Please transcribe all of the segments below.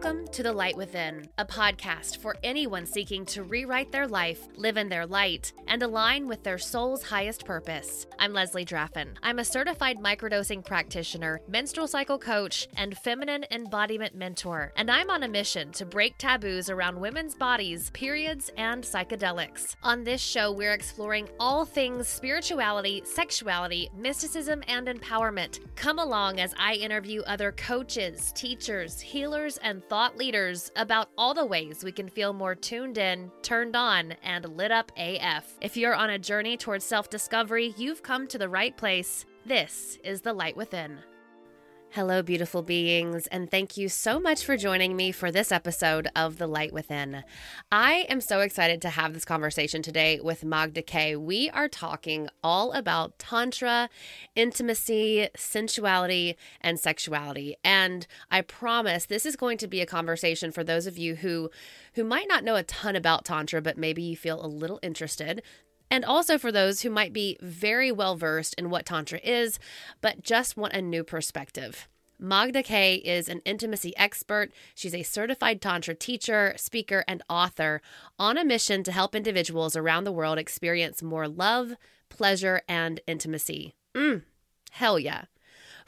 Welcome to The Light Within, a podcast for anyone seeking to rewrite their life, live in their light, and align with their soul's highest purpose. I'm Leslie Draffin. I'm a certified microdosing practitioner, menstrual cycle coach, and feminine embodiment mentor, and I'm on a mission to break taboos around women's bodies, periods, and psychedelics. On this show, we're exploring all things spirituality, sexuality, mysticism, and empowerment. Come along as I interview other coaches, teachers, healers, and thought leaders about all the ways we can feel more tuned in, turned on, and lit up AF. If you're on a journey towards self discovery, you've come to the right place. This is The Light Within. Hello, beautiful beings, and thank you so much for joining me for this episode of The Light Within. I am so excited to have this conversation today with Magda Kay. We are talking all about Tantra, intimacy, sensuality, and sexuality. And I promise this is going to be a conversation for those of you who who might not know a ton about Tantra, but maybe you feel a little interested and also for those who might be very well versed in what Tantra is, but just want a new perspective. Magda Kay is an intimacy expert. She's a certified Tantra teacher, speaker, and author on a mission to help individuals around the world experience more love, pleasure, and intimacy. Mm, hell yeah.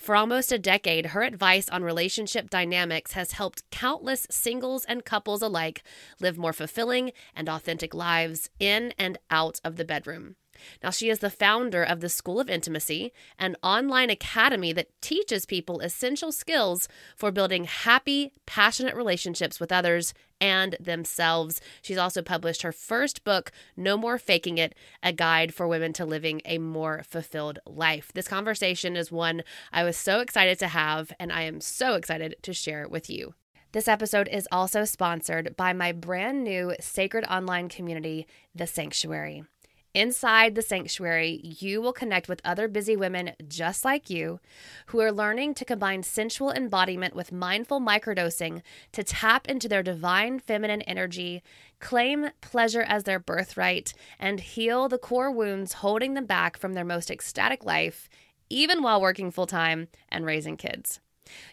For almost a decade, her advice on relationship dynamics has helped countless singles and couples alike live more fulfilling and authentic lives in and out of the bedroom. Now, she is the founder of the School of Intimacy, an online academy that teaches people essential skills for building happy, passionate relationships with others and themselves. She's also published her first book, No More Faking It A Guide for Women to Living a More Fulfilled Life. This conversation is one I was so excited to have, and I am so excited to share it with you. This episode is also sponsored by my brand new sacred online community, The Sanctuary. Inside the sanctuary, you will connect with other busy women just like you who are learning to combine sensual embodiment with mindful microdosing to tap into their divine feminine energy, claim pleasure as their birthright, and heal the core wounds holding them back from their most ecstatic life, even while working full time and raising kids.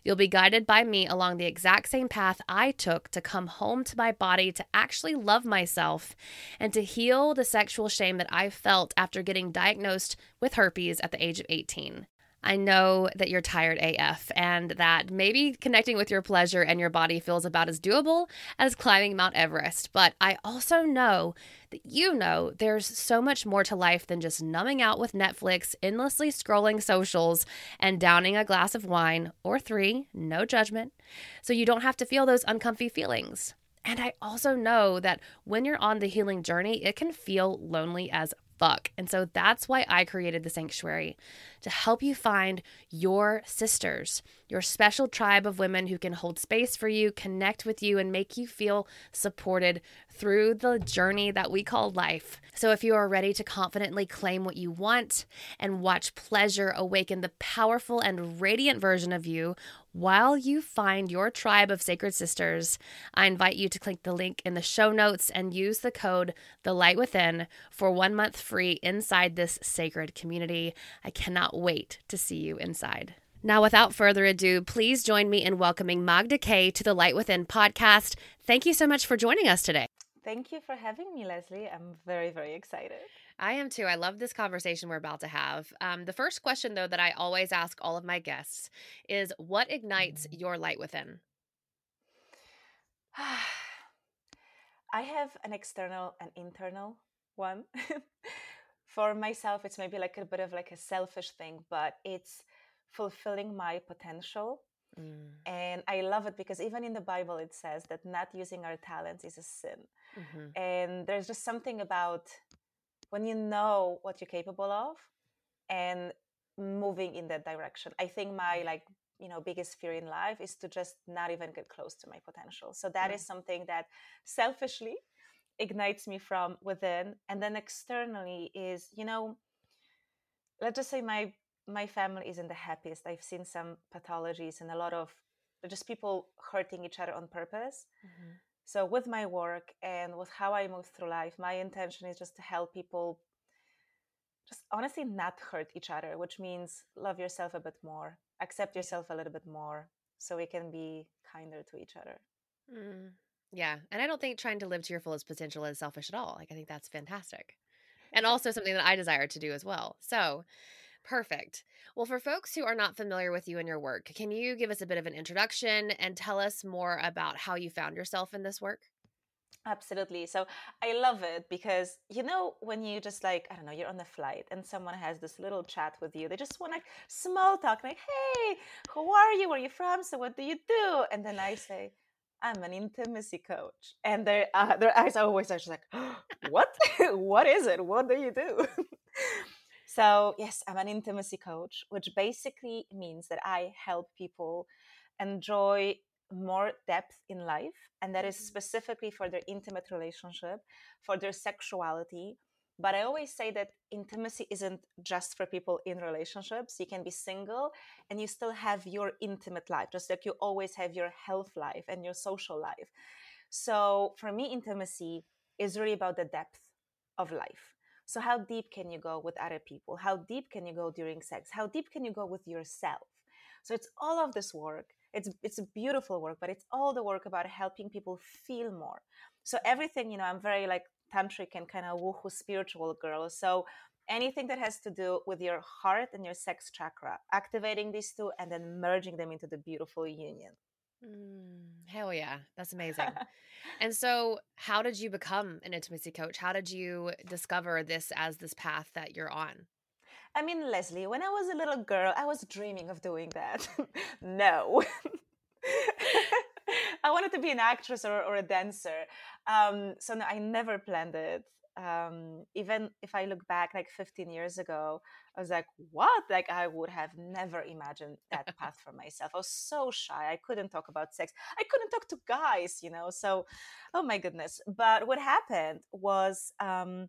You'll be guided by me along the exact same path I took to come home to my body, to actually love myself, and to heal the sexual shame that I felt after getting diagnosed with herpes at the age of 18. I know that you're tired AF and that maybe connecting with your pleasure and your body feels about as doable as climbing Mount Everest. But I also know that you know there's so much more to life than just numbing out with Netflix, endlessly scrolling socials, and downing a glass of wine or three, no judgment. So you don't have to feel those uncomfy feelings. And I also know that when you're on the healing journey, it can feel lonely as fuck. And so that's why I created the sanctuary to help you find your sisters, your special tribe of women who can hold space for you, connect with you, and make you feel supported through the journey that we call life. So, if you are ready to confidently claim what you want and watch pleasure awaken the powerful and radiant version of you while you find your tribe of sacred sisters, I invite you to click the link in the show notes and use the code The Light Within for one month free inside this sacred community. I cannot wait to see you inside. Now, without further ado, please join me in welcoming Magda Kay to the Light Within podcast. Thank you so much for joining us today. Thank you for having me, Leslie. I'm very, very excited. I am too. I love this conversation we're about to have. Um, the first question, though, that I always ask all of my guests is what ignites your light within? I have an external and internal one. For myself, it's maybe like a bit of like a selfish thing, but it's fulfilling my potential Mm. And I love it because even in the Bible, it says that not using our talents is a sin. Mm-hmm. And there's just something about when you know what you're capable of and moving in that direction. I think my like you know biggest fear in life is to just not even get close to my potential. So that is something that selfishly ignites me from within and then externally is you know let's just say my my family isn't the happiest. I've seen some pathologies and a lot of just people hurting each other on purpose. Mm-hmm. So, with my work and with how I move through life, my intention is just to help people just honestly not hurt each other, which means love yourself a bit more, accept yourself a little bit more, so we can be kinder to each other. Mm. Yeah. And I don't think trying to live to your fullest potential is selfish at all. Like, I think that's fantastic. And also something that I desire to do as well. So, perfect. Well, for folks who are not familiar with you and your work, can you give us a bit of an introduction and tell us more about how you found yourself in this work? Absolutely. So I love it because you know when you just like I don't know you're on the flight and someone has this little chat with you. They just want like small talk, like "Hey, who are you? Where are you from? So what do you do?" And then I say, "I'm an intimacy coach," and their uh, their eyes always are just like, "What? what is it? What do you do?" so yes, I'm an intimacy coach, which basically means that I help people enjoy more depth in life and that is mm-hmm. specifically for their intimate relationship for their sexuality but i always say that intimacy isn't just for people in relationships you can be single and you still have your intimate life just like you always have your health life and your social life. So for me intimacy is really about the depth of life. So how deep can you go with other people? How deep can you go during sex? How deep can you go with yourself? So it's all of this work. It's it's beautiful work but it's all the work about helping people feel more. So everything you know i'm very like tantric and kind of woohoo spiritual girl. So anything that has to do with your heart and your sex chakra activating these two and then merging them into the beautiful union. Mm, hell yeah that's amazing. And so how did you become an intimacy coach? How did you discover this as this path that you're on? I mean, Leslie, when I was a little girl, I was dreaming of doing that. no. I wanted to be an actress or, or a dancer. Um, so no, I never planned it. Um, even if I look back like 15 years ago, I was like, what? Like, I would have never imagined that path for myself. I was so shy. I couldn't talk about sex. I couldn't talk to guys, you know? So, oh my goodness. But what happened was, um,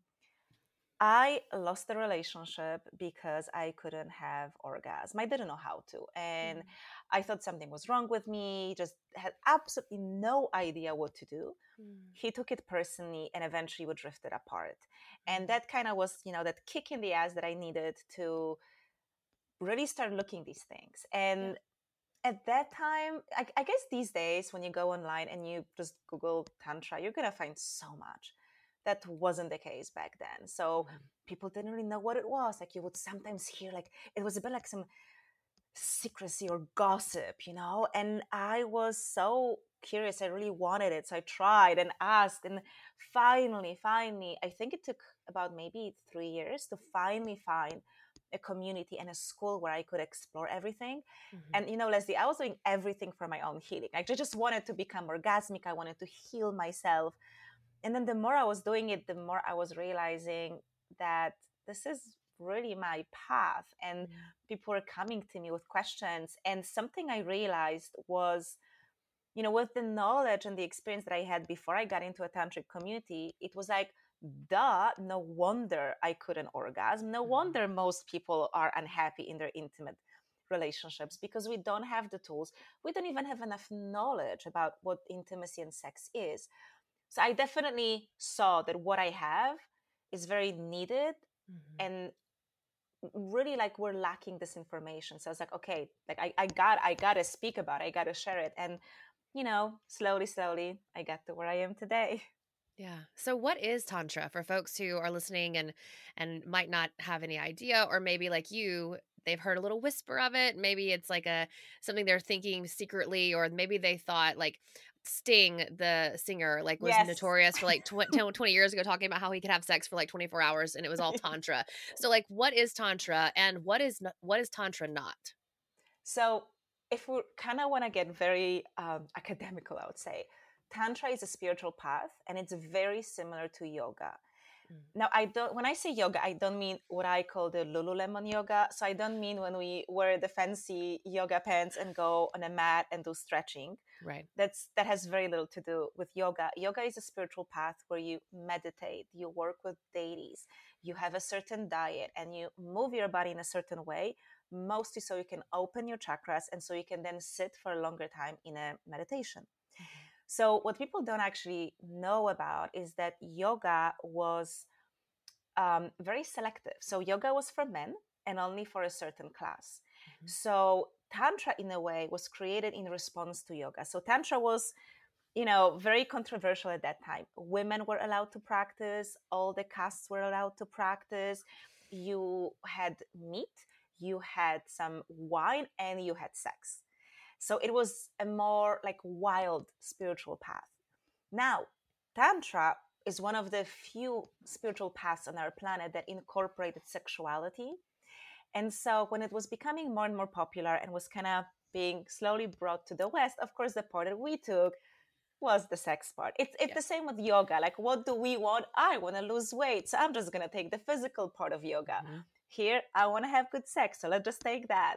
I lost the relationship because I couldn't have orgasm. I didn't know how to. And mm. I thought something was wrong with me, just had absolutely no idea what to do. Mm. He took it personally and eventually we drifted apart. And mm. that kind of was, you know, that kick in the ass that I needed to really start looking these things. And yeah. at that time, I, I guess these days when you go online and you just Google Tantra, you're going to find so much that wasn't the case back then. So mm-hmm. people didn't really know what it was. Like you would sometimes hear like it was a bit like some secrecy or gossip, you know? And I was so curious. I really wanted it. So I tried and asked. And finally, finally, I think it took about maybe three years to finally find a community and a school where I could explore everything. Mm-hmm. And you know, Leslie, I was doing everything for my own healing. I just wanted to become orgasmic. I wanted to heal myself and then the more I was doing it, the more I was realizing that this is really my path and mm. people were coming to me with questions and something i realized was you know with the knowledge and the experience that i had before i got into a tantric community it was like duh no wonder i couldn't orgasm no mm-hmm. wonder most people are unhappy in their intimate relationships because we don't have the tools we don't even have enough knowledge about what intimacy and sex is so I definitely saw that what I have is very needed mm-hmm. and really like we're lacking this information. So I was like, okay, like I, I got I gotta speak about it, I gotta share it. And you know, slowly, slowly I got to where I am today. Yeah. So what is tantra for folks who are listening and and might not have any idea or maybe like you they've heard a little whisper of it maybe it's like a something they're thinking secretly or maybe they thought like Sting, the singer, like was yes. notorious for like tw- 10, 20 years ago talking about how he could have sex for like 24 hours and it was all tantra. so like what is tantra and what is what is tantra not? So if we kind of want to get very um, academical, I would say tantra is a spiritual path and it's very similar to yoga. Mm. Now, I don't. When I say yoga, I don't mean what I call the Lululemon yoga. So I don't mean when we wear the fancy yoga pants and go on a mat and do stretching. Right. That's that has very little to do with yoga. Yoga is a spiritual path where you meditate, you work with deities, you have a certain diet, and you move your body in a certain way, mostly so you can open your chakras and so you can then sit for a longer time in a meditation. Mm-hmm. So, what people don't actually know about is that yoga was um, very selective. So, yoga was for men and only for a certain class. Mm-hmm. So, Tantra, in a way, was created in response to yoga. So, Tantra was you know, very controversial at that time. Women were allowed to practice, all the castes were allowed to practice. You had meat, you had some wine, and you had sex. So it was a more like wild spiritual path. Now, Tantra is one of the few spiritual paths on our planet that incorporated sexuality. And so when it was becoming more and more popular and was kind of being slowly brought to the West, of course, the part that we took was the sex part. It's it's the same with yoga. Like, what do we want? I want to lose weight, so I'm just gonna take the physical part of yoga. Mm-hmm. Here, I want to have good sex, so let's just take that.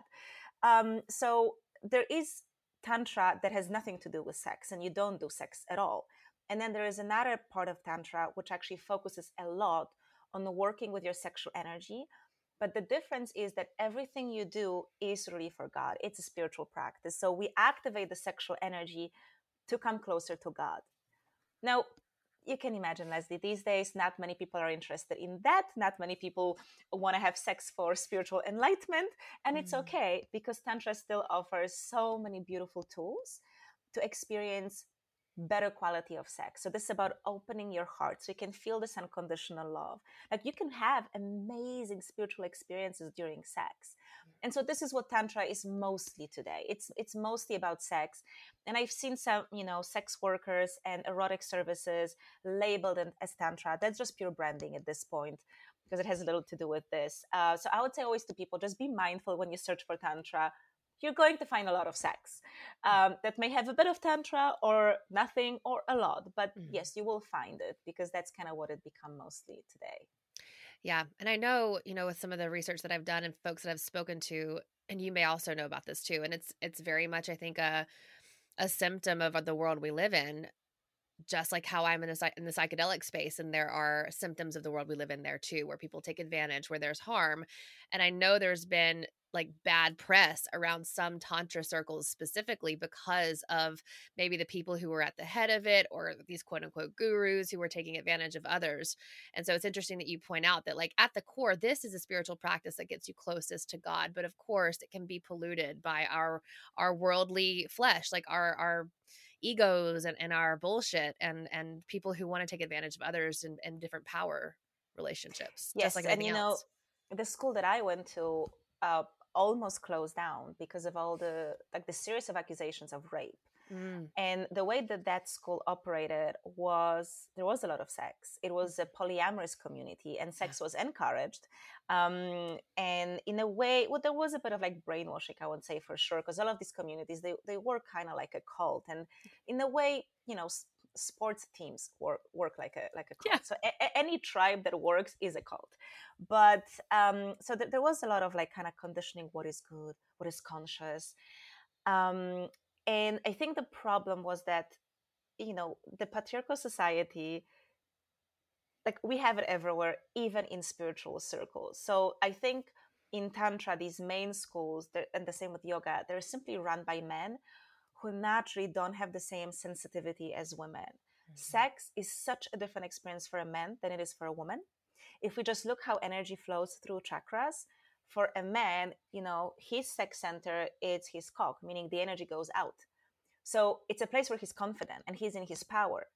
Um, so there is tantra that has nothing to do with sex, and you don't do sex at all. And then there is another part of tantra which actually focuses a lot on working with your sexual energy. But the difference is that everything you do is really for God. It's a spiritual practice. So we activate the sexual energy to come closer to God. Now, you can imagine, Leslie, these days, not many people are interested in that. Not many people want to have sex for spiritual enlightenment. And mm. it's okay because Tantra still offers so many beautiful tools to experience better quality of sex. So this is about opening your heart so you can feel this unconditional love. Like you can have amazing spiritual experiences during sex. And so this is what tantra is mostly today. It's it's mostly about sex. And I've seen some, you know, sex workers and erotic services labeled as tantra. That's just pure branding at this point because it has little to do with this. Uh, so I would say always to people, just be mindful when you search for tantra you're going to find a lot of sex um, that may have a bit of tantra or nothing or a lot but mm-hmm. yes you will find it because that's kind of what it become mostly today yeah and i know you know with some of the research that i've done and folks that i've spoken to and you may also know about this too and it's it's very much i think a a symptom of uh, the world we live in just like how I'm in, a, in the psychedelic space, and there are symptoms of the world we live in there too, where people take advantage, where there's harm. And I know there's been like bad press around some tantra circles specifically because of maybe the people who were at the head of it or these quote unquote gurus who were taking advantage of others and so it's interesting that you point out that like at the core this is a spiritual practice that gets you closest to god but of course it can be polluted by our our worldly flesh like our our egos and, and our bullshit and and people who want to take advantage of others and, and different power relationships yes like and you else. know the school that i went to uh, almost closed down because of all the like the series of accusations of rape. Mm. and the way that that school operated was there was a lot of sex. It was a polyamorous community and sex was encouraged um, and in a way well there was a bit of like brainwashing i would say for sure because all of these communities they, they were kind of like a cult. And in a way you know sports teams work work like a like a cult. Yeah. So a, any tribe that works is a cult. But um, so th- there was a lot of like kind of conditioning what is good, what is conscious. Um, and I think the problem was that you know the patriarchal society like we have it everywhere even in spiritual circles so i think in tantra these main schools and the same with yoga they're simply run by men who naturally don't have the same sensitivity as women. Mm-hmm. Sex is such a different experience for a man than it is for a woman. If we just look how energy flows through chakras, for a man, you know, his sex center is his cock, meaning the energy goes out. So it's a place where he's confident and he's in his power.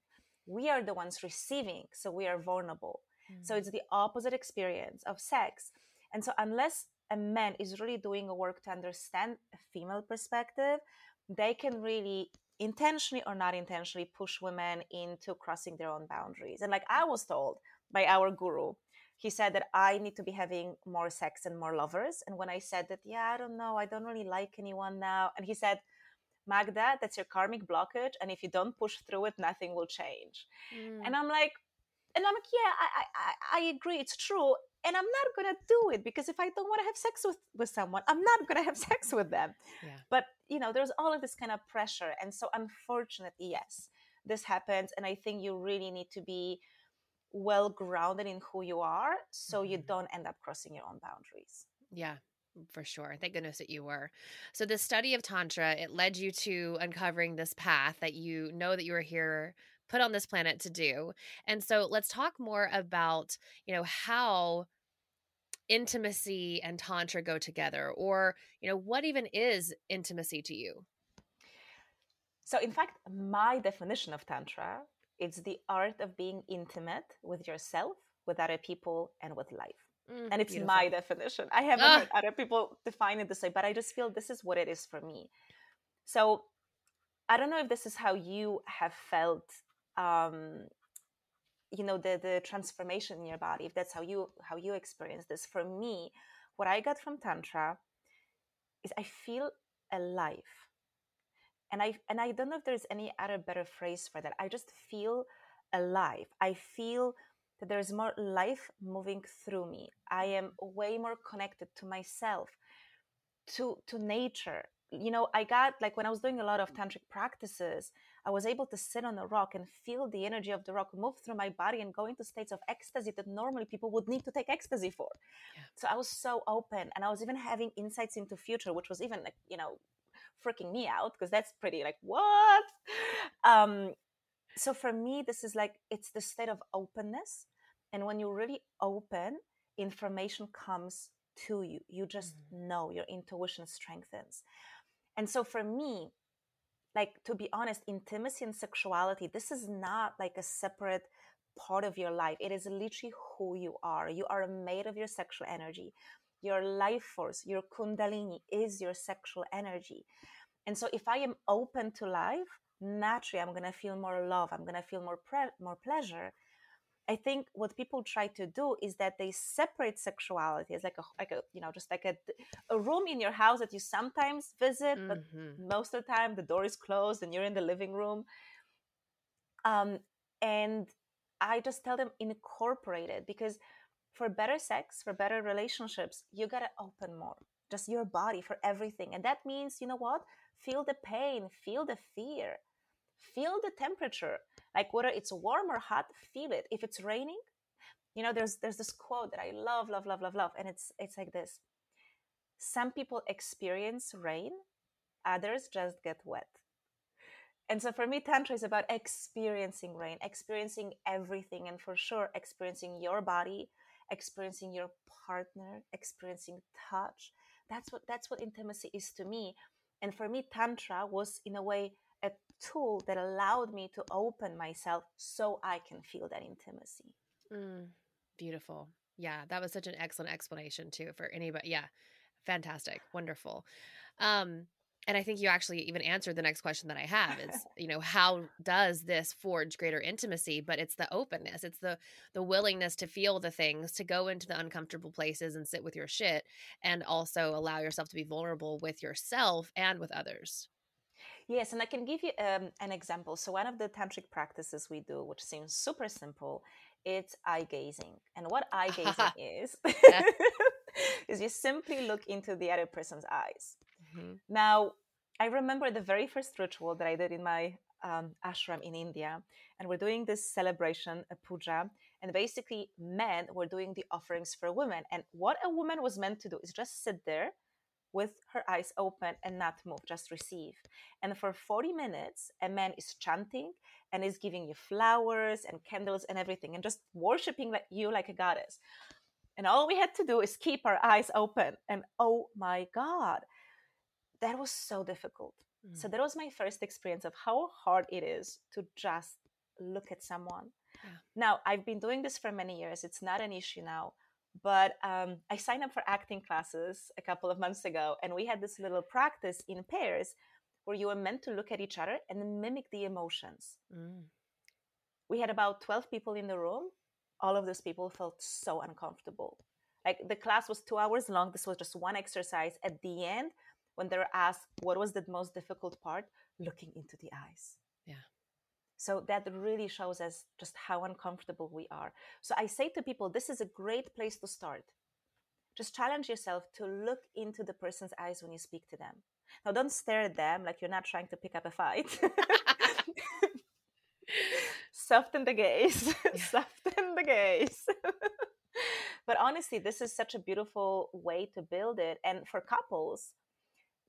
We are the ones receiving, so we are vulnerable. Mm-hmm. So it's the opposite experience of sex. And so, unless a man is really doing a work to understand a female perspective, they can really intentionally or not intentionally push women into crossing their own boundaries. And like I was told by our guru, he said that I need to be having more sex and more lovers. And when I said that, yeah, I don't know, I don't really like anyone now. And he said, Magda, that's your karmic blockage. And if you don't push through it, nothing will change. Mm. And I'm like, and I'm like, yeah, I, I, I agree, it's true and i'm not going to do it because if i don't want to have sex with with someone i'm not going to have sex with them yeah. but you know there's all of this kind of pressure and so unfortunately yes this happens and i think you really need to be well grounded in who you are so mm-hmm. you don't end up crossing your own boundaries yeah for sure. Thank goodness that you were. So the study of tantra, it led you to uncovering this path that you know that you are here put on this planet to do. And so let's talk more about, you know, how intimacy and tantra go together or you know what even is intimacy to you So, in fact, my definition of Tantra it's the art of being intimate with yourself, with other people, and with life. Mm, and it's beautiful. my definition. I haven't ah. heard other people define it this way, but I just feel this is what it is for me. So I don't know if this is how you have felt, um, you know, the the transformation in your body. If that's how you how you experience this. For me, what I got from tantra is I feel alive and i and i don't know if there's any other better phrase for that i just feel alive i feel that there's more life moving through me i am way more connected to myself to to nature you know i got like when i was doing a lot of tantric practices i was able to sit on a rock and feel the energy of the rock move through my body and go into states of ecstasy that normally people would need to take ecstasy for yeah. so i was so open and i was even having insights into future which was even like you know freaking me out because that's pretty like what um so for me this is like it's the state of openness and when you're really open information comes to you you just mm-hmm. know your intuition strengthens and so for me like to be honest intimacy and sexuality this is not like a separate part of your life it is literally who you are you are made of your sexual energy your life force, your kundalini is your sexual energy. And so if I am open to life, naturally I'm going to feel more love, I'm going to feel more pre- more pleasure. I think what people try to do is that they separate sexuality as like a like a you know just like a a room in your house that you sometimes visit, mm-hmm. but most of the time the door is closed and you're in the living room. Um, and I just tell them incorporate it because for better sex, for better relationships, you got to open more, just your body for everything. And that means, you know what? Feel the pain, feel the fear, feel the temperature. Like whether it's warm or hot, feel it. If it's raining, you know, there's there's this quote that I love, love, love, love, love, and it's it's like this. Some people experience rain, others just get wet. And so for me, Tantra is about experiencing rain, experiencing everything, and for sure, experiencing your body, experiencing your partner, experiencing touch. That's what that's what intimacy is to me. And for me, Tantra was in a way tool that allowed me to open myself so I can feel that intimacy. Mm, beautiful. Yeah, that was such an excellent explanation too for anybody. Yeah, fantastic, wonderful. Um, and I think you actually even answered the next question that I have is, you know, how does this forge greater intimacy? But it's the openness, it's the the willingness to feel the things, to go into the uncomfortable places and sit with your shit, and also allow yourself to be vulnerable with yourself and with others. Yes, and I can give you um, an example. So one of the tantric practices we do, which seems super simple, it's eye gazing. And what eye gazing is, is you simply look into the other person's eyes Mm-hmm. Now, I remember the very first ritual that I did in my um, ashram in India, and we're doing this celebration, a puja, and basically men were doing the offerings for women. And what a woman was meant to do is just sit there with her eyes open and not move, just receive. And for 40 minutes, a man is chanting and is giving you flowers and candles and everything and just worshiping like you like a goddess. And all we had to do is keep our eyes open. And oh my God, that was so difficult. Mm. So that was my first experience of how hard it is to just look at someone. Yeah. Now, I've been doing this for many years. It's not an issue now. But um, I signed up for acting classes a couple of months ago, and we had this little practice in pairs where you were meant to look at each other and mimic the emotions. Mm. We had about 12 people in the room. All of those people felt so uncomfortable. Like the class was two hours long. This was just one exercise. At the end, when they're asked what was the most difficult part looking into the eyes yeah so that really shows us just how uncomfortable we are. So i say to people this is a great place to start. Just challenge yourself to look into the person's eyes when you speak to them. Now don't stare at them like you're not trying to pick up a fight. Soften the gaze. Yeah. soften the gaze. But honestly this is such a beautiful way to build it. And for couples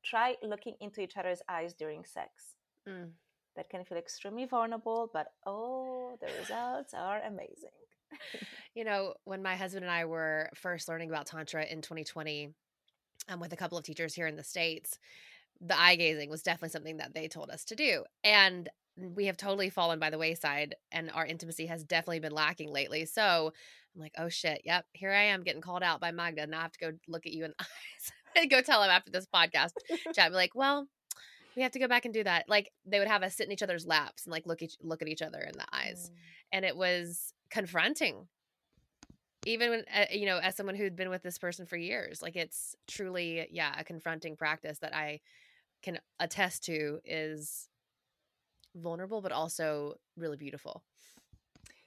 try looking into each other's eyes during sex. Mm. That can feel extremely vulnerable, but oh, the results are amazing. you know, when my husband and I were first learning about Tantra in 2020, um, with a couple of teachers here in the States, the eye gazing was definitely something that they told us to do. And we have totally fallen by the wayside and our intimacy has definitely been lacking lately. So I'm like, oh shit, yep, here I am getting called out by Magda. Now I have to go look at you in the eyes and go tell him after this podcast chat. Be like, well, we have to go back and do that. Like they would have us sit in each other's laps and like look each look at each other in the eyes, mm. and it was confronting. Even when uh, you know, as someone who'd been with this person for years, like it's truly, yeah, a confronting practice that I can attest to is vulnerable but also really beautiful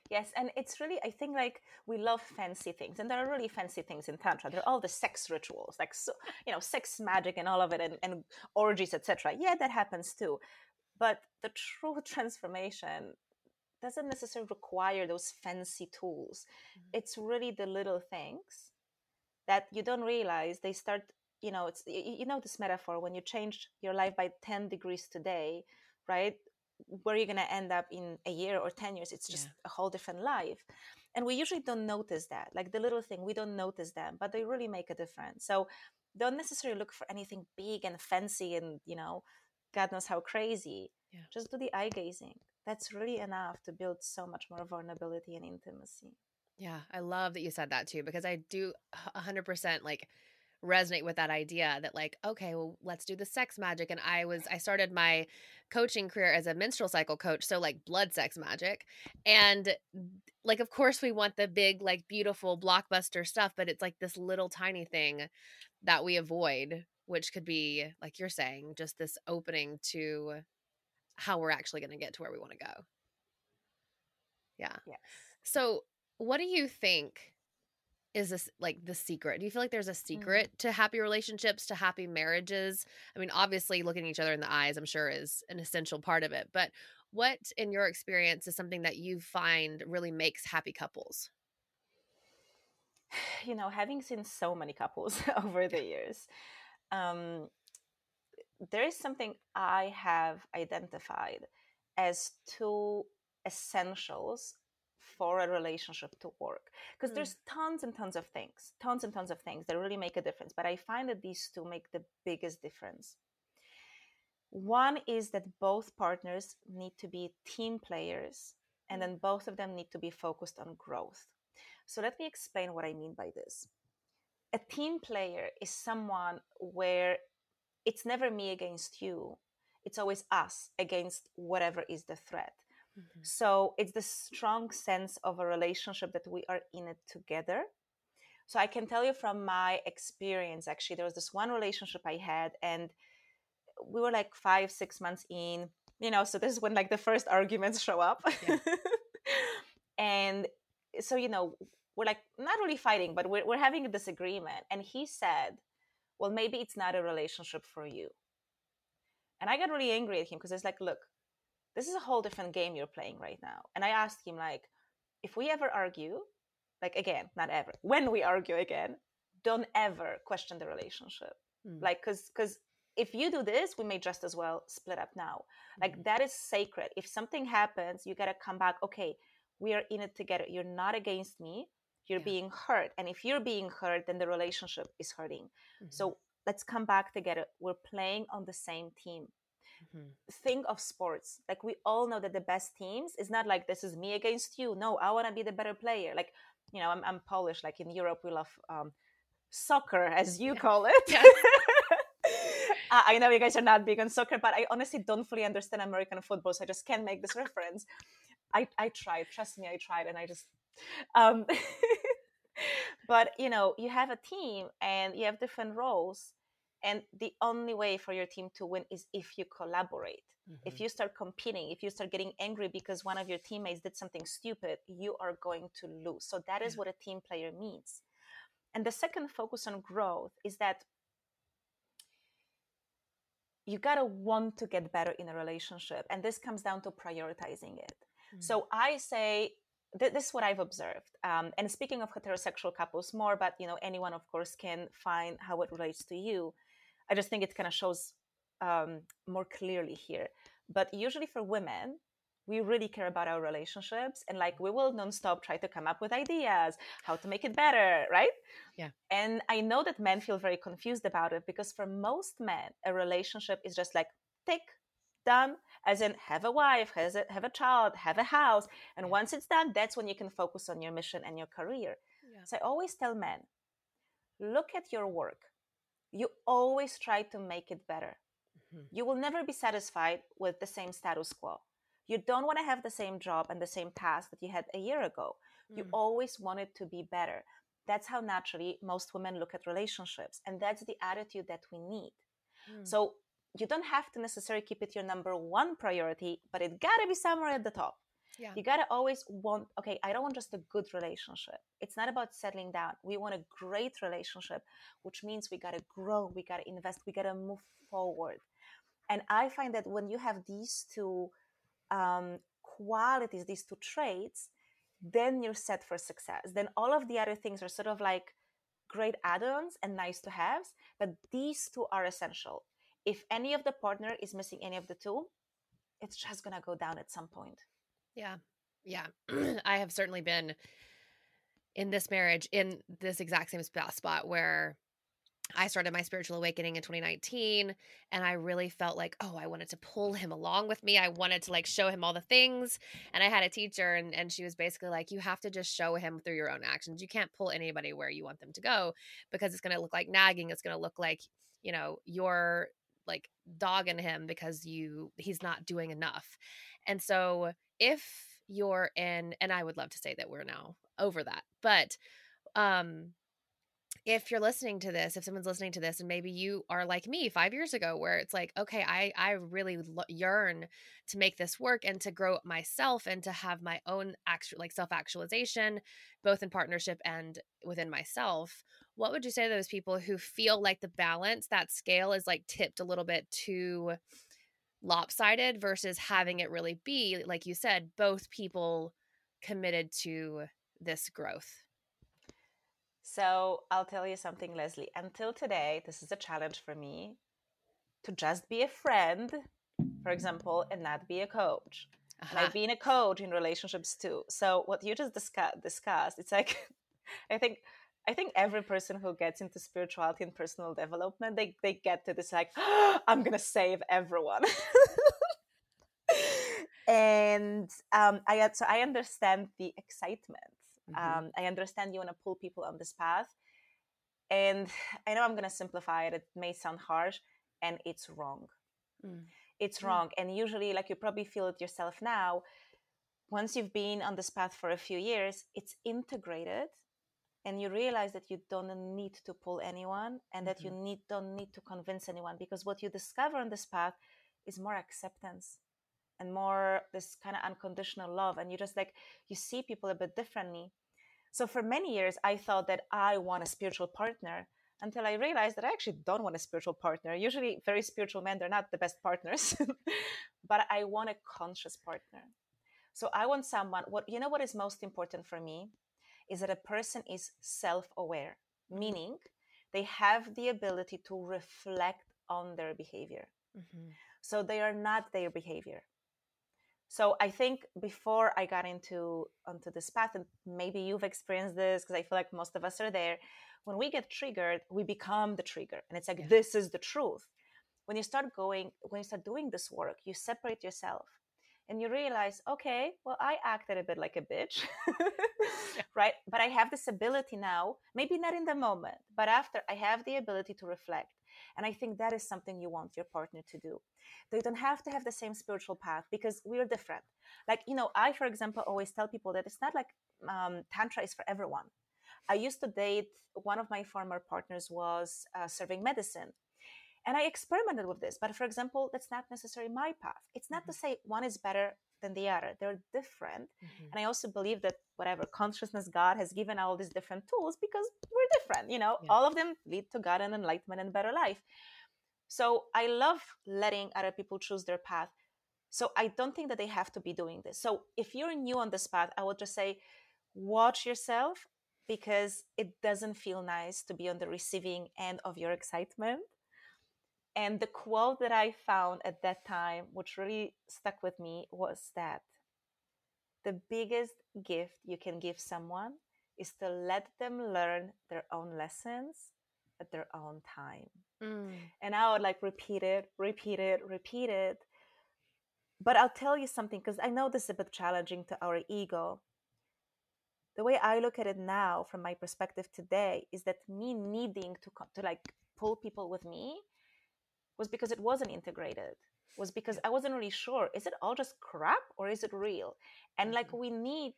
yes and it's really i think like we love fancy things and there are really fancy things in tantra. There are all the sex rituals like so you know sex magic and all of it and, and orgies etc yeah that happens too but the true transformation doesn't necessarily require those fancy tools. Mm-hmm. it's really the little things that you don't realize they start you know it's you know this metaphor when you change your life by 10 degrees today right where you're going to end up in a year or 10 years it's just yeah. a whole different life. And we usually don't notice that like the little thing we don't notice them but they really make a difference. So don't necessarily look for anything big and fancy and you know god knows how crazy. Yeah. just do the eye gazing. That's really enough to build so much more vulnerability and intimacy. Yeah i love that you said that too because i do 100% like resonate with that idea that like okay well let's do the sex magic and i was i started my coaching career as a menstrual cycle coach so like blood sex magic and like of course we want the big like beautiful blockbuster stuff but it's like this little tiny thing that we avoid which could be like you're saying just this opening to how we're actually going to get to where we want to go yeah yes. so what do you think is this like the secret? Do you feel like there's a mm. secret mm. to happy relationships, to happy marriages? I mean, obviously, looking each other in the eyes, I'm sure, is an essential part of it. But what, in your experience, is something that you find really makes happy couples? You know, having seen so many couples over the years, um, there is something I have identified as two essentials for a relationship to work. Because mm. there's tons and tons of things tons and tons of things that really make a difference but i find that these two make the biggest difference. One is that both partners need to be team players and then both of them need to be focused on growth. So let me explain what i mean by this. A team player is someone where it's never me against you it's always us against whatever is the threat Mm-hmm. So it's the strong sense of a relationship that we are in it together. So I can tell you from my experience, actually, there was this one relationship I had, and we were like five, six months in, you know, so this is when like the first arguments show up. Yeah. and so, you know, we're like not really fighting, but we're, we're having a disagreement. And he said, well, maybe it's not a relationship for you. And I got really angry at him because it's like, look, this is a whole different game you're playing right now. And I asked him, like, if we ever argue, like, again, not ever, when we argue again, don't ever question the relationship. Mm. Like, because, because, if you do this, we may just as well split up now. Like, mm-hmm. that is sacred. If something happens, you got to come back. Okay, we are in it together. You're not against me. You're yeah. being hurt. And if you're being hurt, then the relationship is hurting. Mm-hmm. So let's come back together. We're playing on the same team mm-hmm. think of sports. Like we all know that the best teams is not like this is me against you. No i want to be the better player. Like you know i'm, I'm polish. Like in europe we love um, soccer as you call it. Yeah. i know you guys are not big on soccer but i honestly don't fully understand american football so i just can't make this reference. I i tried. Trust me i tried and i just um but you know you have a team and you have different roles and the only way for your team to win is if you collaborate mm-hmm. if you start competing if you start getting angry because one of your teammates did something stupid you are going to lose so that is yeah. what a team player means and the second focus on growth is that you got to want to get better in a relationship and this comes down to prioritizing it mm-hmm. so i say th- this is what I've observed. Um, and speaking of heterosexual couples more, but you know, anyone of course can find how it relates to you. I just think it kind of shows um, more clearly here. But usually for women, we really care about our relationships and like we will nonstop try to come up with ideas how to make it better right yeah and i know that men feel very confused about it because for most men a relationship is just like tick done as in have a wife has a, have a child have a house and yeah. once it's done that's when you can focus on your mission and your career yeah. so i always tell men look at your work you always try to make it better mm-hmm. you will never be satisfied with the same status quo you don't want to have the same job and the same task that you had a year ago mm. you always want it to be better that's how naturally most women look at relationships and that's the attitude that we need mm. so you don't have to necessarily keep it your number one priority but it got to be somewhere at the top yeah. you got to always want okay i don't want just a good relationship it's not about settling down we want a great relationship which means we got to grow we got to invest we got to move forward and i find that when you have these two um, qualities, these two traits, then you're set for success. Then all of the other things are sort of like great add ons and nice to haves, but these two are essential. If any of the partner is missing any of the two, it's just going to go down at some point. Yeah. Yeah. I have certainly been in this marriage in this exact same spot where I started my spiritual awakening in 2019 and I really felt like, oh, I wanted to pull him along with me. I wanted to like show him all the things. And I had a teacher and, and she was basically like, you have to just show him through your own actions. You can't pull anybody where you want them to go because it's going to look like nagging. It's going to look like, you know, you're like dogging him because you he's not doing enough. And so if you're in and I would love to say that we're now over that, but um if you're listening to this if someone's listening to this and maybe you are like me five years ago where it's like okay i i really yearn to make this work and to grow myself and to have my own actual like self actualization both in partnership and within myself what would you say to those people who feel like the balance that scale is like tipped a little bit too lopsided versus having it really be like you said both people committed to this growth so I'll tell you something, Leslie. Until today, this is a challenge for me to just be a friend, for example, and not be a coach. Uh-huh. And I've been a coach in relationships too. So what you just discuss, discussed, it's like, I think, I think every person who gets into spirituality and personal development, they they get to this like, oh, I'm gonna save everyone. and um, I so I understand the excitement Mm-hmm. Um, I understand you want to pull people on this path. And I know I'm going to simplify it. It may sound harsh, and it's wrong. Mm. It's mm. wrong. And usually, like you probably feel it yourself now, once you've been on this path for a few years, it's integrated and you realize that you don't need to pull anyone and that mm-hmm. you need don't need to convince anyone because what you discover on this path is more acceptance and more this kind of unconditional love and you just like you see people a bit differently. So for many years i thought that i want a spiritual partner until i realized that i actually don't want a spiritual partner. Usually very spiritual men they're not the best partners but i want a conscious partner. So i want someone what you know what is most important for me is that a person is self-aware meaning they have the ability to reflect on their behavior. Mm-hmm. so they are not their behavior. So i think before i got into onto this path and maybe you've experienced this because i feel like most of us are there when we get triggered we become the trigger and it's like yeah. this is the truth. When you start going when you start doing this work you separate yourself and you realize okay well i acted a bit like a bitch right but i have this ability now maybe not in the moment but after i have the ability to reflect and I think that is something you want your partner to do. They don't have to have the same spiritual path because we're different. Like, you know, I, for example, always tell people that it's not like um, Tantra is for everyone. I used to date, one of my former partners was uh, serving medicine. And I experimented with this. But for example, that's not necessarily my path. It's not mm-hmm. to say one is better than the other. They're different. Mm-hmm. And I also believe that whatever consciousness God has given all these different tools because we're different, you know, yeah. all of them lead to God and enlightenment and better life. So I love letting other people choose their path. So I don't think that they have to be doing this. So if you're new on this path, I would just say, watch yourself because it doesn't feel nice to be on the receiving end of your excitement and the quote that I found at that time, which really stuck with me, was that the biggest gift you can give someone is to let them learn their own lessons at their own time. Mm. And I would like repeat it, repeat it, repeat it. But I'll tell you something because I know this is a bit challenging to our ego. The way I look at it now, from my perspective today, is that me needing to to like pull people with me was because it wasn't integrated. Was because I wasn't really sure is it all just crap or is it real? And like mm-hmm. we need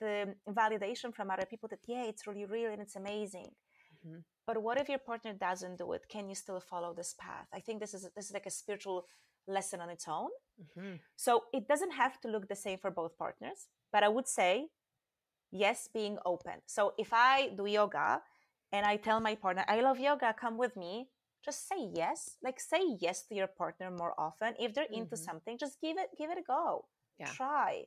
the validation from other people that yeah, it's really real and it's amazing. Mm-hmm. But what if your partner doesn't do it? Can you still follow this path? I think this is this is like a spiritual lesson on its own. Mm-hmm. So it doesn't have to look the same for both partners, but I would say yes, being open. So if I do yoga and I tell my partner, I love yoga, come with me, just say yes. Like say yes to your partner more often. If they're mm-hmm. into something, just give it give it a go. Yeah. Try.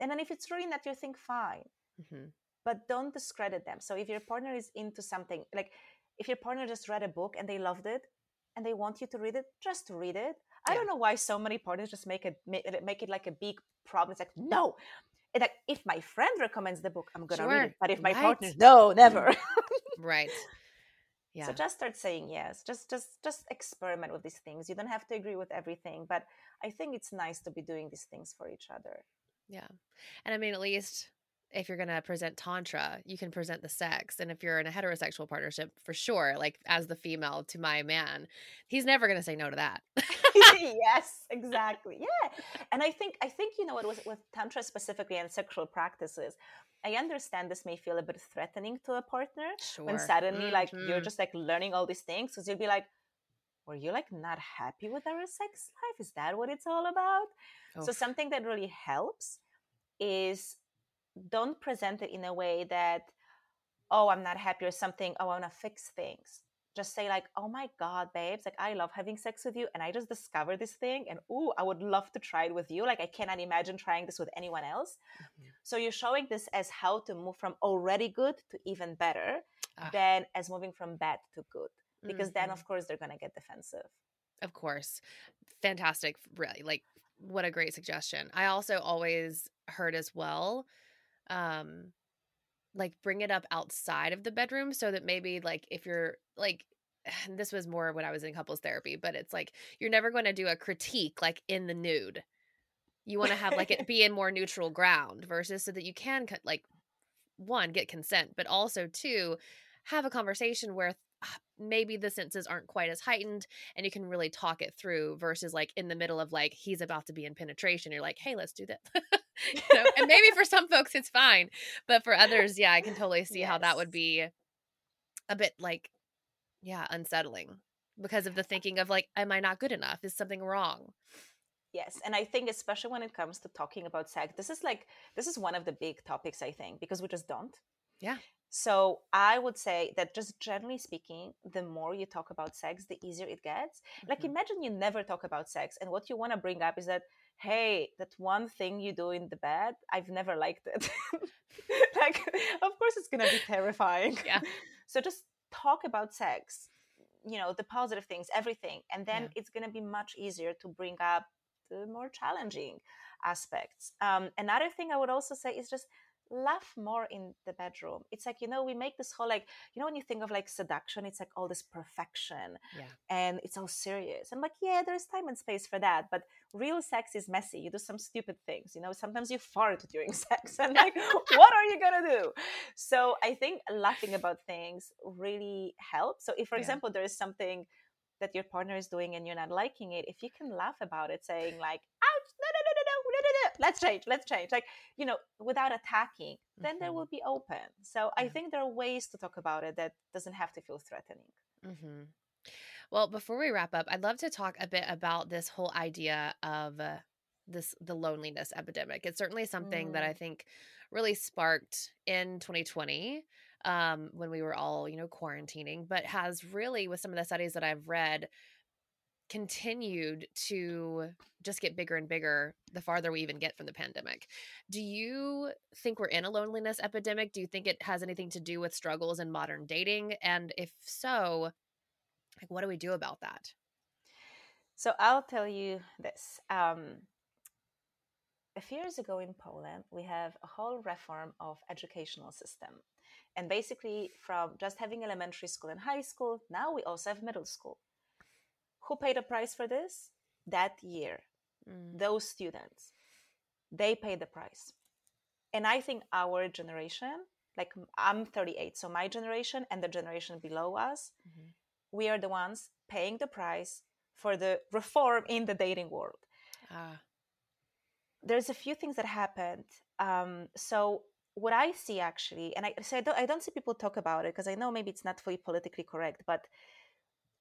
And then if it's really not your thing, fine. Mm-hmm. But don't discredit them. So if your partner is into something, like if your partner just read a book and they loved it and they want you to read it, just read it. I don't know why so many partners just make it make it like a big problem. It's like no, like if my friend recommends the book, I'm gonna sure. read it. But if my right. partner, no, never. right. Yeah. So just start saying yes. Just just just experiment with these things. You don't have to agree with everything, but I think it's nice to be doing these things for each other. Yeah. And I mean, at least if you're going to present tantra you can present the sex and if you're in a heterosexual partnership for sure like as the female to my man he's never going to say no to that yes exactly yeah and i think i think you know what was with tantra specifically and sexual practices i understand this may feel a bit threatening to a partner sure. when suddenly mm-hmm. like you're mm-hmm. just like learning all these things because you'll be like were you like not happy with our sex life is that what it's all about oh. so something that really helps is don't present it in a way that oh i'm not happy or something oh i want to fix things just say like oh my god babes like i love having sex with you and i just discovered this thing and oh i would love to try it with you like i cannot imagine trying this with anyone else mm-hmm. So you're showing this as how to move from already good to even better ah. than as moving from bad to good because mm-hmm. then of course they're going to get defensive of course fantastic really like what a great suggestion i also always heard as well um like bring it up outside of the bedroom so that maybe like if you're like this was more when I was in couples therapy, but it's like you're never going to do a critique like in the nude. You want to have like it be in more neutral ground versus so that you can like one get consent, but also two have a conversation where ah, maybe the senses aren't quite as heightened and you can really talk it through versus like in the middle of like he's about to be in penetration you're like hey let's do that so, and maybe for some folks it's fine, but for others, yeah, I can totally see yes. how that would be a bit like, yeah, unsettling because of the thinking of like, am I not good enough? Is something wrong? Yes, and I think especially when it comes to talking about sex, this is like this is one of the big topics I think because we just don't. Yeah. So I would say that just generally speaking, the more you talk about sex, the easier it gets. Mm-hmm. Like imagine you never talk about sex and what you want to bring up is that hey, that one thing you do in the bed, I've never liked it. like, of course, it's going to be terrifying. Yeah. So just talk about sex, you know, the positive things, everything. And then yeah. it's going to be much easier to bring up the more challenging aspects. Um, another thing I would also say is just laugh more in the bedroom. It's like, you know, we make this whole like, you know, when you think of like seduction, it's like all this perfection yeah. and it's all serious. I'm like, yeah, there's time and space for that. But real sex is messy. You do some stupid things, you know, sometimes you fart during sex and like, what are you going to do? So I think laughing about things really helps. So if, for yeah. example, there is something that your partner is doing and you're not liking it, if you can laugh about it, saying like, ouch, no, no, no, no, no, no, no, no, let's change, let's change, like, you know, without attacking, then mm-hmm. they will be open. So yeah. I think there are ways to talk about it that doesn't have to feel threatening. Mm-hmm. Well, before we wrap up, I'd love to talk a bit about this whole idea of uh, this the loneliness epidemic. It's certainly something mm. that I mm. think really sparked in 2020 um, when we were all, you know, quarantining, but has really, with some of the studies that I've read, continued to just get bigger and bigger the farther we even get from the pandemic. Do you think we're in a loneliness epidemic? Do you think it has anything to do with struggles in modern dating? And if so, like what do we do about that? So I'll tell you this. Um, a few years ago in Poland, we have a whole reform of educational system. And basically, from just having elementary school and high school, now we also have middle school. Who paid a price for this? That year, mm. those students, they paid the price. And I think our generation, like I'm 38, so my generation and the generation below us, mm-hmm. we are the ones paying the price for the reform in the dating world. Ah. There's a few things that happened. Um, so what I see actually, and I, so I, don't, I don't see people talk about it because I know maybe it's not fully politically correct, but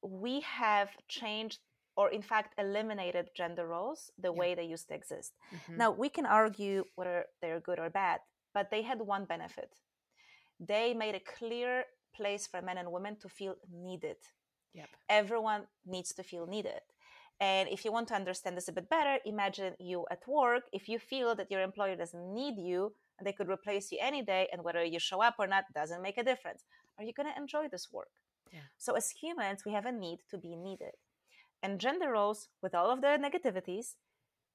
we have changed or in fact eliminated gender roles the yeah. way they used to exist. Mm-hmm. Now we can argue whether they're good or bad, but they had one benefit. They made a clear place for men and women to feel needed. Yep. Everyone needs to feel needed. And if you want to understand this a bit better, imagine you at work. If you feel that your employer doesn't need you, and they could replace you any day, and whether you show up or not doesn't make a difference, are you going to enjoy this work? Yeah. So, as humans, we have a need to be needed. And gender roles, with all of their negativities,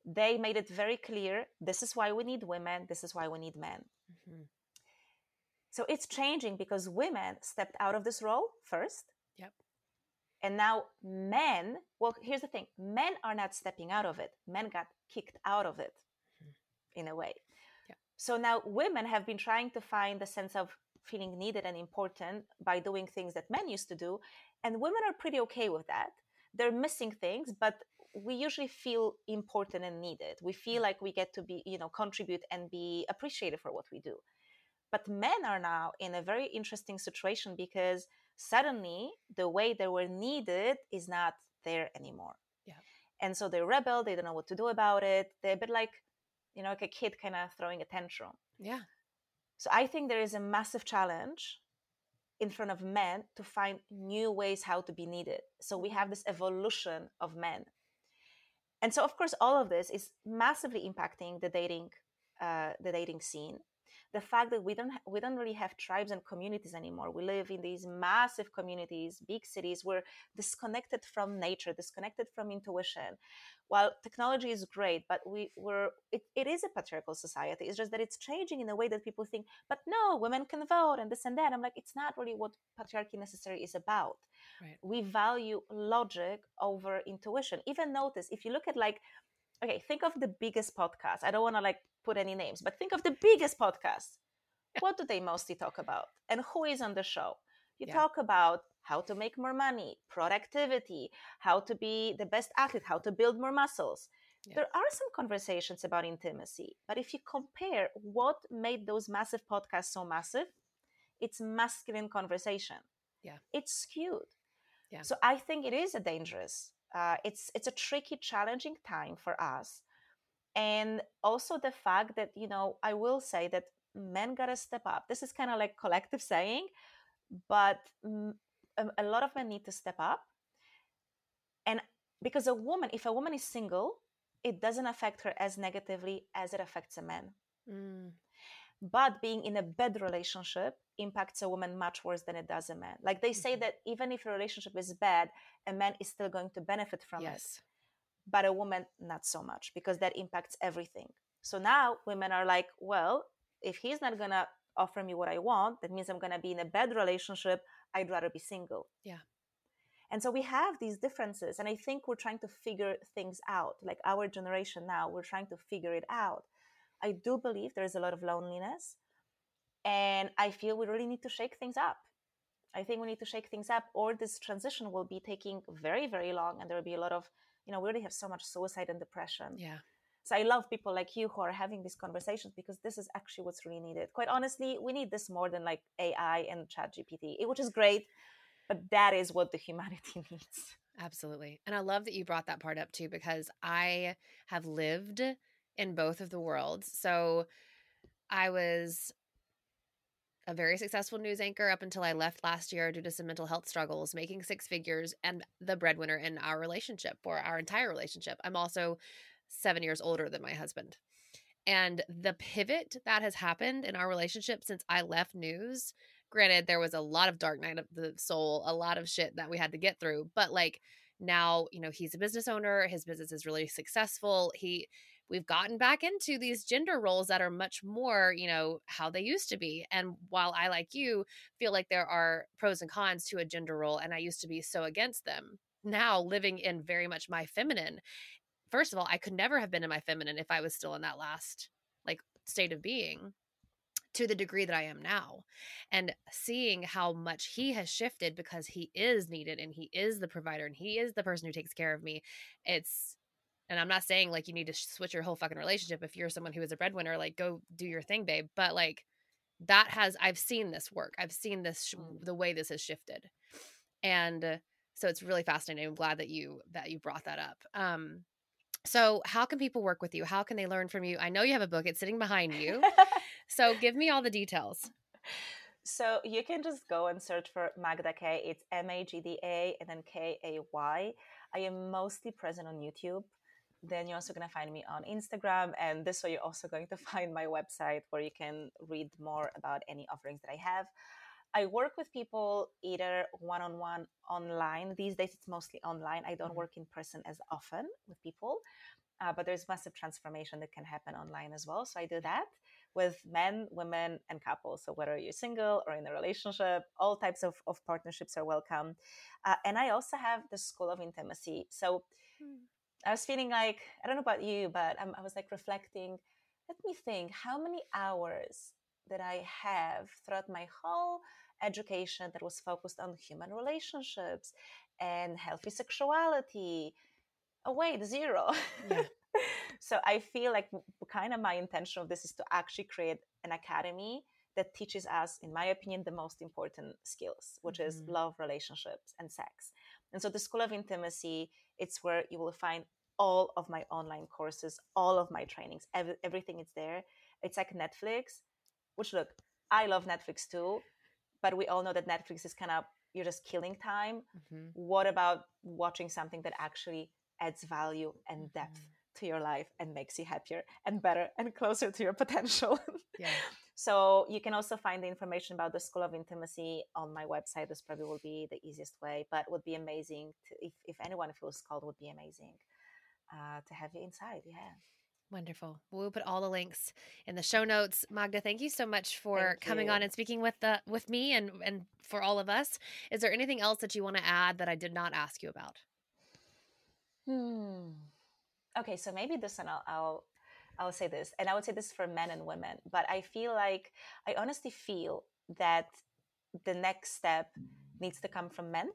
they made it very clear this is why we need women, this is why we need men. Mm-hmm. So it's changing because women stepped out of this role first. Yep. And now men, well, here's the thing men are not stepping out of it, men got kicked out of it mm-hmm. in a way. So now women have been trying to find the sense of feeling needed and important by doing things that men used to do. And women are pretty okay with that. They're missing things, but we usually feel important and needed. We feel mm. like we get to be, you know, contribute and be appreciated for what we do. But men are now in a very interesting situation because suddenly the way they were needed is not there anymore. Yeah. And so they rebel, they don't know what to do about it. They're a bit like, you know, like a kid kind of throwing a tantrum. Yeah. So I think there is a massive challenge in front of men to find new ways how to be needed. So we have this evolution of men. And so of course all of this is massively impacting the dating uh, the dating scene the fact that we don't we don't really have tribes and communities anymore. We live in these massive communities big cities we're disconnected from nature disconnected from intuition. While technology is great but we were it, it is a patriarchal society. It's just that it's changing in a way that people think but no women can vote and this and that. I'm like it's not really what patriarchy necessarily is about. Right. we value logic over intuition. Even notice if you look at like okay think of the biggest podcast. I don't want to like put any names, but think of the biggest podcasts. What do they mostly talk about? And who is on the show? You yeah. talk about how to make more money, productivity, how to be the best athlete, how to build more muscles. Yeah. There are some conversations about intimacy, but if you compare what made those massive podcasts so massive, it's masculine conversation. Yeah, it's skewed. Yeah. So I think it is a dangerous. Uh, it's it's a tricky, challenging time for us and also the fact that you know i will say that men gotta step up this is kind of like collective saying but a lot of men need to step up and because a woman if a woman is single it doesn't affect her as negatively as it affects a man mm. but being in a bad relationship impacts a woman much worse than it does a man like they say mm-hmm. that even if a relationship is bad a man is still going to benefit from yes. it but a woman not so much because that impacts everything. So now women are like well if he's not gonna offer me what i want that means i'm gonna be in a bad relationship i'd rather be single. Yeah. And so we have these differences and i think we're trying to figure things out like our generation now we're trying to figure it out. I do believe there's a lot of loneliness and i feel we really need to shake things up. I think we need to shake things up or this transition will be taking very very long and there will be a lot of you know we already have so much suicide and depression. Yeah. So i love people like you who are having these conversations because this is actually what's really needed. Quite honestly we need this more than like ai and chat gpt which is great but that is what the humanity needs. Absolutely and i love that you brought that part up too because i have lived in both of the worlds. So i was a very successful news anchor up until I left last year due to some mental health struggles, making six figures and the breadwinner in our relationship for our entire relationship. I'm also seven years older than my husband. And the pivot that has happened in our relationship since I left news, granted, there was a lot of dark night of the soul, a lot of shit that we had to get through, but like now, you know, he's a business owner, his business is really successful. He, we've gotten back into these gender roles that are much more, you know, how they used to be. And while I, like you, feel like there are pros and cons to a gender role, and I used to be so against them, now living in very much my feminine, first of all, I could never have been in my feminine if I was still in that last like state of being to the degree that I am now. And seeing how much he has shifted because he is needed and he is the provider and he is the person who takes care of me. It's and I'm not saying like you need to switch your whole fucking relationship if you're someone who is a breadwinner, like go do your thing, babe. But like that has I've seen this work. I've seen this mm. the way this has shifted. And uh, so it's really fascinating. I'm glad that you that you brought that up. Um so how can people work with you? How can they learn from you? I know you have a book, it's sitting behind you. so give me all the details. So you can just go and search for Magda Kay. It's M A G D A and then K A Y. I am mostly present on YouTube then you're also going to find me on Instagram. And this way, you're also going to find my website where you can read more about any offerings that I have. I work with people either one on one online. These days, it's mostly online. I don't mm-hmm. work in person as often with people, uh, but there's massive transformation that can happen online as well. So I do that with men, women, and couples. So whether you're single or in a relationship, all types of, of partnerships are welcome. Uh, and I also have the School of Intimacy. So mm I was feeling like, I don't know about you, but um, I was like reflecting, let me think, how many hours that I have throughout my whole education that was focused on human relationships and healthy sexuality? Oh, wait, zero. Yeah. so I feel like kind of my intention of this is to actually create an academy that teaches us, in my opinion, the most important skills, which mm-hmm. is love, relationships, and sex. And so the School of Intimacy, it's where you will find all of my online courses, all of my trainings, ev- everything is there. It's like Netflix, which look, I love Netflix too, but we all know that Netflix is kind of you're just killing time. Mm-hmm. What about watching something that actually adds value and depth mm-hmm. to your life and makes you happier and better and closer to your potential? Yeah. So you can also find the information about the School of Intimacy on my website. This probably will be the easiest way, but would be amazing to, if, if anyone feels called would be amazing uh, to have you inside. Yeah. Wonderful. We'll put all the links in the show notes. Magda, thank you so much for coming on and speaking with the with me and and for all of us. Is there anything else that you want to add that I did not ask you about? Hmm. Okay, so maybe this and I'll, I'll I'll say this, and I would say this for men and women, but I feel like I honestly feel that the next step needs to come from men,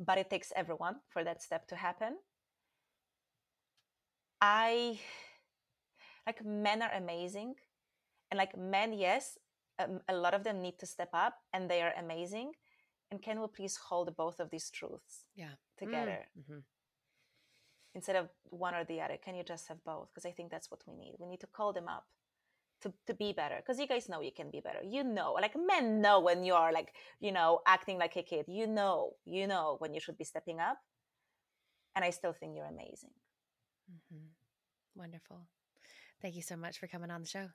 but it takes everyone for that step to happen. I like men are amazing, and like men, yes, um, a lot of them need to step up, and they are amazing. And can we please hold both of these truths, yeah, together? Mm-hmm instead of one or the other can you just have both? Because i think that's what we need. We need to call them up to, to be better. Because you guys know you can be better. You know like men know when you are like you know acting like a kid. You know you know when you should be stepping up. And i still think you're amazing. Mm-hmm. wonderful. Thank you so much for coming on the show.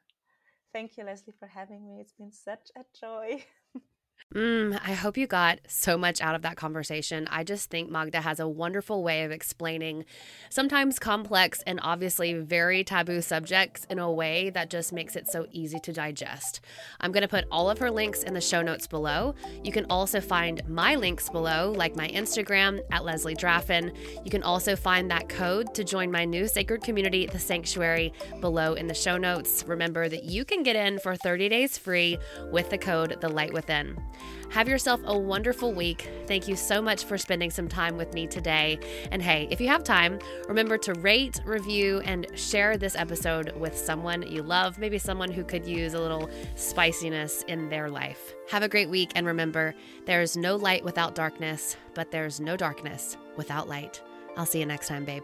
Thank you leslie for having me. It's been such a joy Mm, I hope you got so much out of that conversation. I just think Magda has a wonderful way of explaining sometimes complex and obviously very taboo subjects in a way that just makes it so easy to digest. I'm going to put all of her links in the show notes below. You can also find my links below, like my Instagram at Leslie Draffin. You can also find that code to join my new sacred community, The Sanctuary, below in the show notes. Remember that you can get in for 30 days free with the code The Light Within. Have yourself a wonderful week. Thank you so much for spending some time with me today. And hey, if you have time, remember to rate, review, and share this episode with someone you love, maybe someone who could use a little spiciness in their life. Have a great week, and remember, there's no light without darkness, but there's no darkness without light. I'll see you next time, babe.